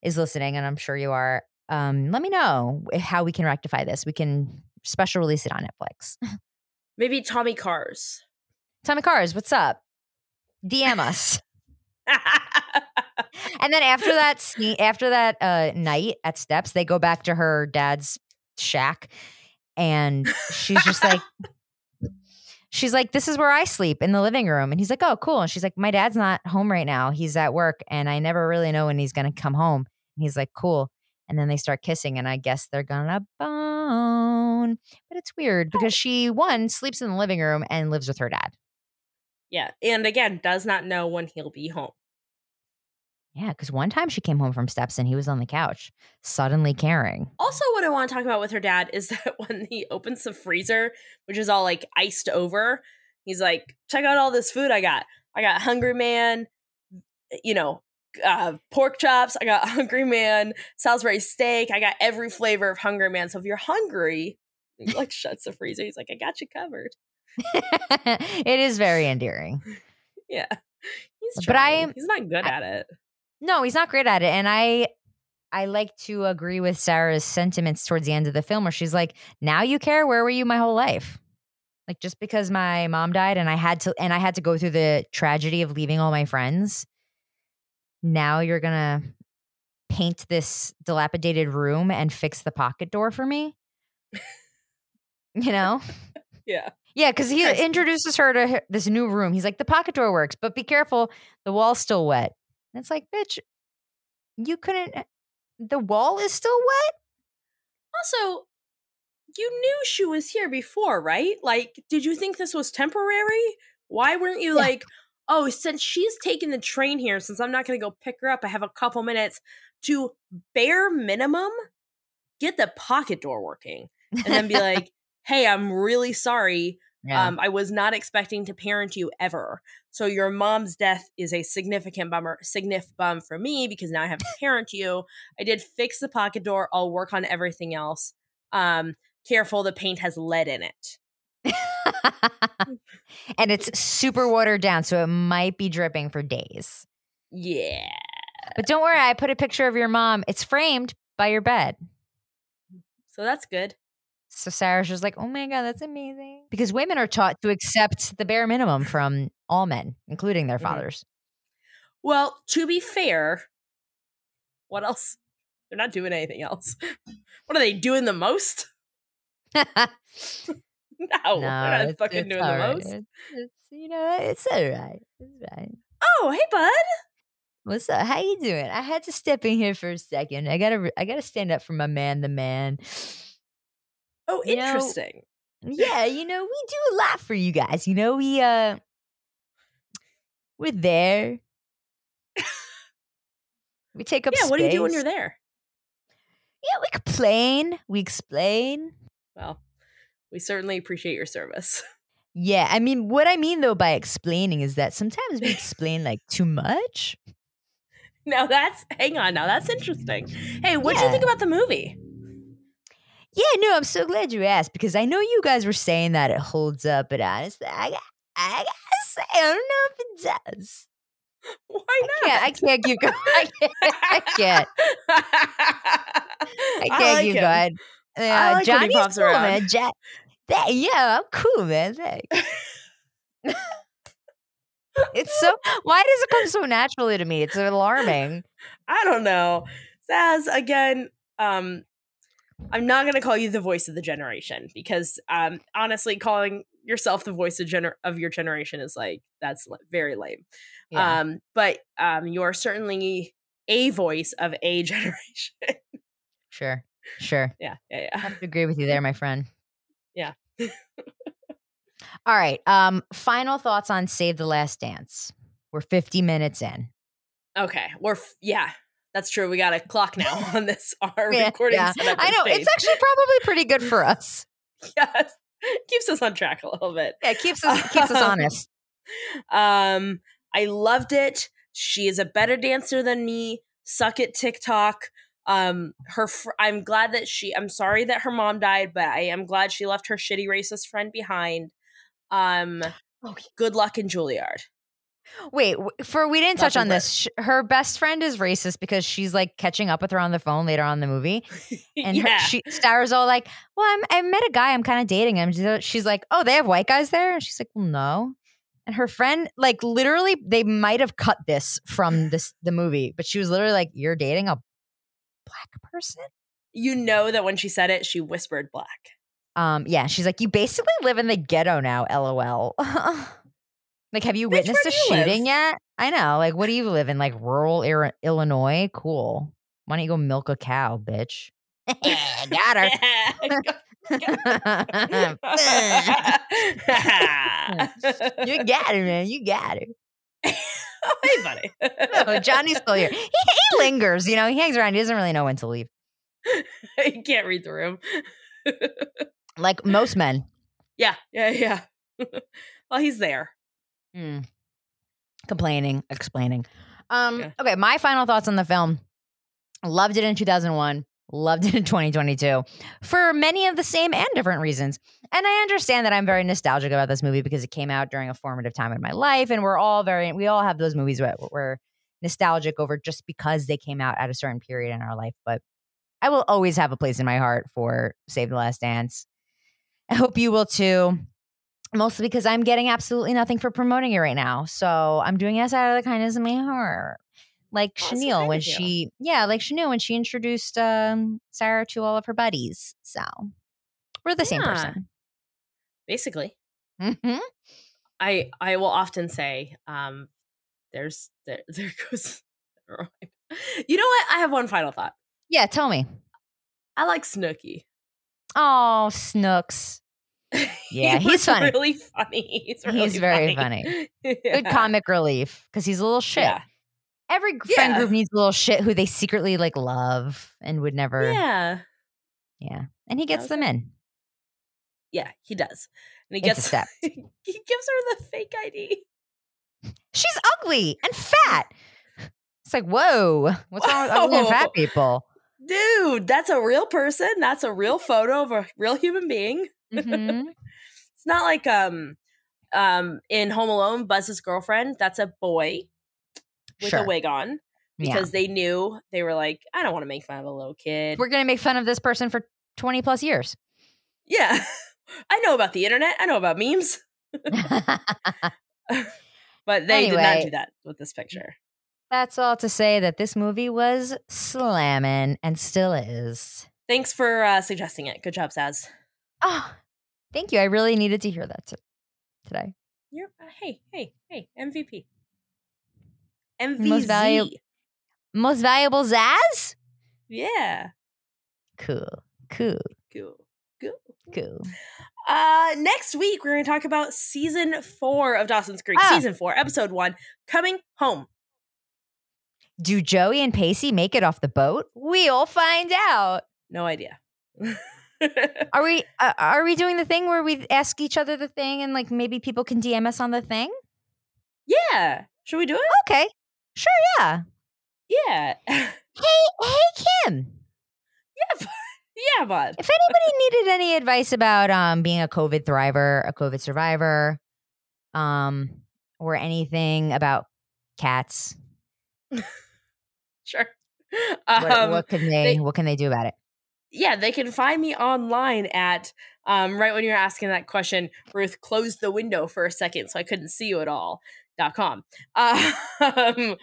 is listening, and I'm sure you are, um, let me know how we can rectify this. We can special release it on Netflix. Maybe Tommy Cars. Tommy Cars, what's up? DM us. and then after that after that uh, night at Steps, they go back to her dad's shack, and she's just like, she's like, "This is where I sleep in the living room," and he's like, "Oh, cool." And she's like, "My dad's not home right now. He's at work, and I never really know when he's gonna come home." And he's like, "Cool." And then they start kissing, and I guess they're gonna bone. But it's weird because she one sleeps in the living room and lives with her dad. Yeah, and again, does not know when he'll be home. Yeah, because one time she came home from steps and he was on the couch, suddenly caring. Also, what I want to talk about with her dad is that when he opens the freezer, which is all like iced over, he's like, check out all this food I got. I got Hungry Man, you know, uh, pork chops. I got Hungry Man, Salisbury steak. I got every flavor of Hungry Man. So if you're hungry, he like shuts the freezer. He's like, I got you covered. it is very endearing. Yeah. He's But I- trying. he's not good I- at it. No, he's not great at it. And I I like to agree with Sarah's sentiments towards the end of the film where she's like, now you care? Where were you my whole life? Like just because my mom died and I had to and I had to go through the tragedy of leaving all my friends, now you're gonna paint this dilapidated room and fix the pocket door for me. you know? Yeah. Yeah, because he introduces her to her- this new room. He's like, the pocket door works, but be careful, the wall's still wet. And it's like, bitch, you couldn't. eh, The wall is still wet. Also, you knew she was here before, right? Like, did you think this was temporary? Why weren't you Yeah. like, oh, since she's taking the train here, since I'm not going to go pick her up, I have a couple minutes to bare minimum get the pocket door working and then be like, hey, I'm really sorry. Yeah. Um, I was not expecting to parent you ever. So your mom's death is a significant bummer, signif bum for me because now I have to parent you. I did fix the pocket door. I'll work on everything else. Um, careful, the paint has lead in it. and it's super watered down, so it might be dripping for days. Yeah. But don't worry, I put a picture of your mom. It's framed by your bed. So that's good. So Sarah's just like, oh my God, that's amazing. Because women are taught to accept the bare minimum from all men, including their Mhm. fathers. Well, to be fair, what else? They're not doing anything else. What are they doing the most? No, they're not it's- fucking it's doing the right. most. It's, it's, you know, it's all right. It's right. Oh, hey, bud. What's up? How you doing? I had to step in here for a second. I gotta, I gotta stand up for my man, the man. Oh, You know- interesting. Yeah, you know, we do a lot for you guys. You know, we uh, we're there. we take up. Space. Yeah, what do you do when you're there? Yeah, we complain. We explain. Well, we certainly appreciate your service. Yeah, I mean, what I mean though by explaining is that sometimes we explain like too much. Now that's hang on. Now that's interesting. Hey, what did you think about the movie? Yeah, no, I'm so glad you asked because I know you guys were saying that it holds up, but honestly, I I gotta say, I don't know if it does. Why I not? can't, I can't keep going. I can't. I can't. I can't like keep him. going. I Yeah, like Johnny's pops cool, around. man. Jack, that, yeah, I'm cool, man. Thanks. it's so. Why does it come so naturally to me? It's alarming. I don't know. Saz, again, um, I'm not gonna call you the voice of the generation because um honestly calling yourself the voice of gener- of your generation is like that's very lame. Yeah. Um, but um you're certainly a voice of a generation. sure, sure. yeah, yeah, I have to agree with you there, my friend. Yeah. All right. Um, final thoughts on Save the Last Dance. We're 50 minutes in. Okay, we're f- yeah, that's true. We got a clock now on this our Yeah, recording. yeah. I know. changed. It's actually probably pretty good for us. yes, keeps us on track a little bit. Yeah, keeps us keeps us honest. Um, I loved it. She is a better dancer than me. Suck it, TikTok. Um, her, fr- I'm glad that she. I'm sorry that her mom died, but I am glad she left her shitty racist friend behind. Um, good luck in Juilliard. Wait, for we didn't touch on this. Sh- Her best friend is racist because she's like catching up with her on the phone later on in the movie, and her, she Sarah's all like, "Well, I'm, I met a guy. I'm kind of dating him." She's- She's like, "Oh, they have white guys there," and she's like, "Well, no." And her friend, like, literally, they might have cut this from this the movie, but she was literally like, "You're dating a black person." you know that when she said it, she whispered black. Um, yeah, she's like, "You basically live in the ghetto now." LOL. like, have you Bitch, witnessed a you live? shooting yet? I know. Like, what do you live in? Like rural Illinois? Cool. Why don't you go milk a cow, bitch? Got her. you got her, man. You got it. hey, buddy. Oh, Johnny's still here. He, he lingers. You know, he hangs around. He doesn't really know when to leave. he can't read the room. Like most men. Yeah, yeah, yeah. well, he's there. Hmm. Complaining, explaining. Um, Yeah. okay, my final thoughts on the film. Loved it in 2001, loved it in 2022 for many of the same and different reasons. And I understand that I'm very nostalgic about this movie because it came out during a formative time in my life and we're all very we all have those movies where we're nostalgic over just because they came out at a certain period in our life, but I will always have a place in my heart for Save the Last Dance. I hope you will too mostly because I'm getting absolutely nothing for promoting it right now. So I'm doing this out of the kindness of my heart. Like Oh, Chenille when she, yeah, like Chenille when she introduced um, Sarah to all of her buddies. So we're the same person. Basically, hmm I I will often say, um, there's there there goes. You know what? I have one final thought. Yeah, tell me. I like Snooky. Oh, Snooks. Yeah, He he's funny. Really funny. He's, really He's very funny. Good Yeah. comic relief because he's a little shit. Yeah. Every g- friend Yeah. group needs a little shit who they secretly like love and would never. Yeah. Yeah. And he gets them in. Yeah, he does. And he It's a gets step. he gives her the fake ID. She's ugly and fat. It's like, whoa, what's wrong with ugly and fat people? Dude, that's a real person. That's a real photo of a real human being. Mhm. It's not like um um in Home Alone, Buzz's girlfriend, that's a boy with Sure. a wig on Yeah. because they knew they were like, I don't want to make fun of a little kid. We're going to make fun of this person for 20 plus years. yeah. I know about the internet. I know about memes. But they did not do that with this picture. That's all to say that this movie was slamming and still is. Thanks for uh, suggesting it. Good job, Saz. Oh, thank you. I really needed to hear that t- today. You're uh, hey, hey, hey, MVP. MVZ. Most valu- Most valuable Zaz? yeah. Cool. Cool. Cool. Cool. Cool. Uh, next week we're going to talk about season four of Dawson's Creek. Ah. Season four, episode one, coming home. Do Joey and Pacey make it off the boat? We'll find out. No idea. Are we uh, are we doing the thing where we ask each other the thing and like maybe people can DM us on the thing? yeah. Should we do it? Okay. Sure, yeah. Yeah. Hey, hey Kim. yeah, yeah, bud. If anybody needed any advice about um being a COVID thriver, a COVID survivor, um or anything about cats, Sure. what, Um, what can they, they- what can they do about it? Yeah, they can find me online at um, right when you're asking that question, Ruth closed the window for a second so I couldn't see you at all. Dot com. Um, I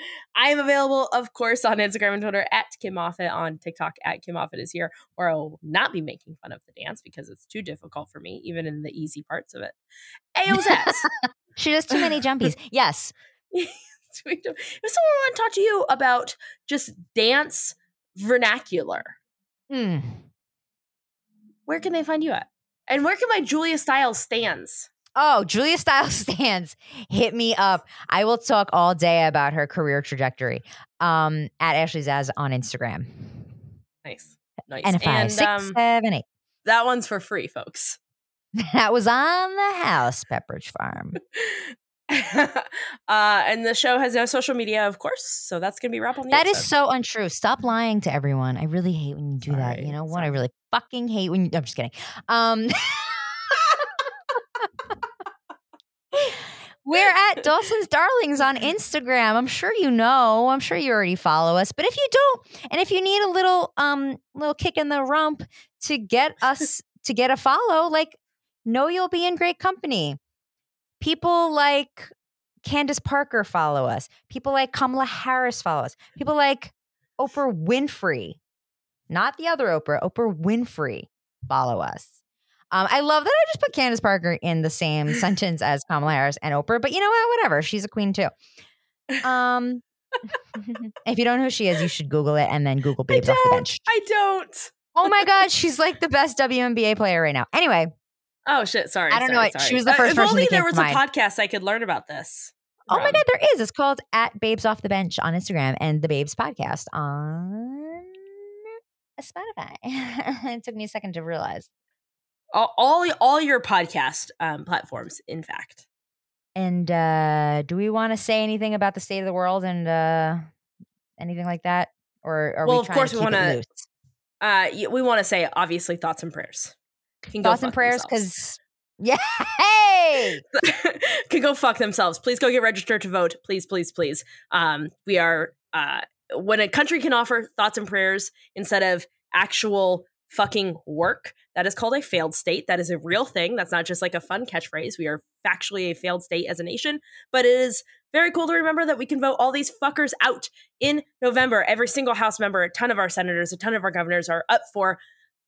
am available, of course, on Instagram and Twitter at Kim Moffitt, on TikTok at Kim Moffitt is here, or I will not be making fun of the dance because it's too difficult for me, even in the easy parts of it. AOS. She does too many jumpies. Yes. if someone want to talk to you about just dance vernacular, Hmm. where can they find you at? And where can my Julia Stiles stands? Oh, Julia Stiles stands. Hit me up. I will talk all day about her career trajectory. Um, at Ashley Zaz on Instagram. Nice. Nice. And five, And six, um, seven, eight. that one's for free, folks. That was on the house, Pepperidge Farm. uh, and the show has no social media, of course. So that's gonna be wrap on the That is episode. so untrue. Stop lying to everyone. I really hate when you do that. You know what? I really fucking hate when you. I'm just kidding. Um, we're at Dawson's Darlings on Instagram. I'm sure you know. I'm sure you already follow us. But if you don't, and if you need a little um little kick in the rump to get us to get a follow, like know you'll be in great company. People like Candace Parker follow us. People like Kamala Harris follow us. People like Oprah Winfrey, not the other Oprah, Oprah Winfrey follow us. Um, I love that I just put Candace Parker in the same sentence as Kamala Harris and Oprah, but you know what? Whatever. She's a queen too. Um, if you don't know who she is, you should Google it and then Google Babes off the bench. I don't. Oh my God, she's like the best WNBA player right now. Anyway, Oh shit! Sorry. I don't know sorry, she sorry. was the Uh, first if only there was a mind. podcast I could learn about this. Oh my. God, there is. It's called at Babes Off the Bench on Instagram and the Babes Podcast on Spotify. it took me a second to realize. all all, all your podcast um, platforms. In fact, And uh, do we want to say anything about the state of the world and uh, anything like that? Or are Well, we of course to we wanna- uh, we want to say obviously thoughts and prayers. Can thoughts and prayers? Because yeah, hey, can go fuck themselves. Please go get registered to vote. Please, please, please. Um, we are uh, when a country can offer thoughts and prayers instead of actual fucking work. That is called a failed state. That is a real thing. That's not just like a fun catchphrase. We are factually a failed state as a nation, but it is very cool to remember that we can vote all these fuckers out in November. Every single House member, a ton of our senators, a ton of our governors are up for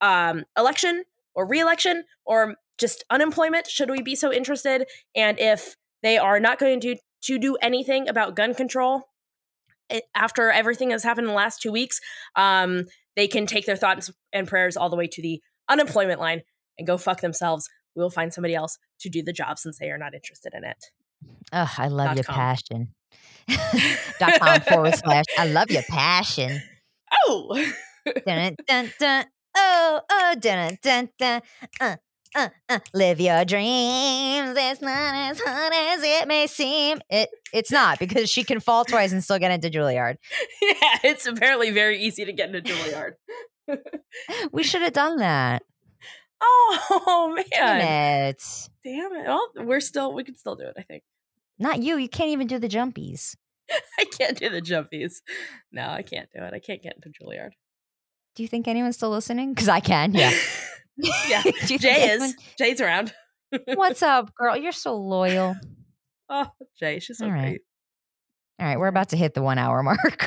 um, election or reelection or just unemployment. Should we be so interested? And if they are not going to to do anything about gun control it, after everything that's happened in the last two weeks, um, they can take their thoughts and prayers all the way to the unemployment line and go fuck themselves. We will find somebody else to do the job since they are not interested in it. oh, I love Dot your com. passion. dot com forward slash. I love your passion. Oh, dun, dun, dun. Oh, oh, dun, dun, dun. Uh, uh, uh. Live your dreams. It's not as hard as it may seem. It, it's not because she can fall twice and still get into Juilliard. yeah, it's apparently very easy to get into Juilliard. We should have done that. Oh man! Damn it. damn it! Well, we're still we can still do it. I think Not you. You can't even do the jumpies. I can't do the jumpies. No, I can't do it. I can't get into Juilliard. Do you think anyone's still listening? Because I can. Yeah. yeah. Do you think Jay anyone- is. Jay's around. What's up, girl? You're so loyal. Oh, Jay, she's so All right. great. All right, we're about to hit the one hour mark.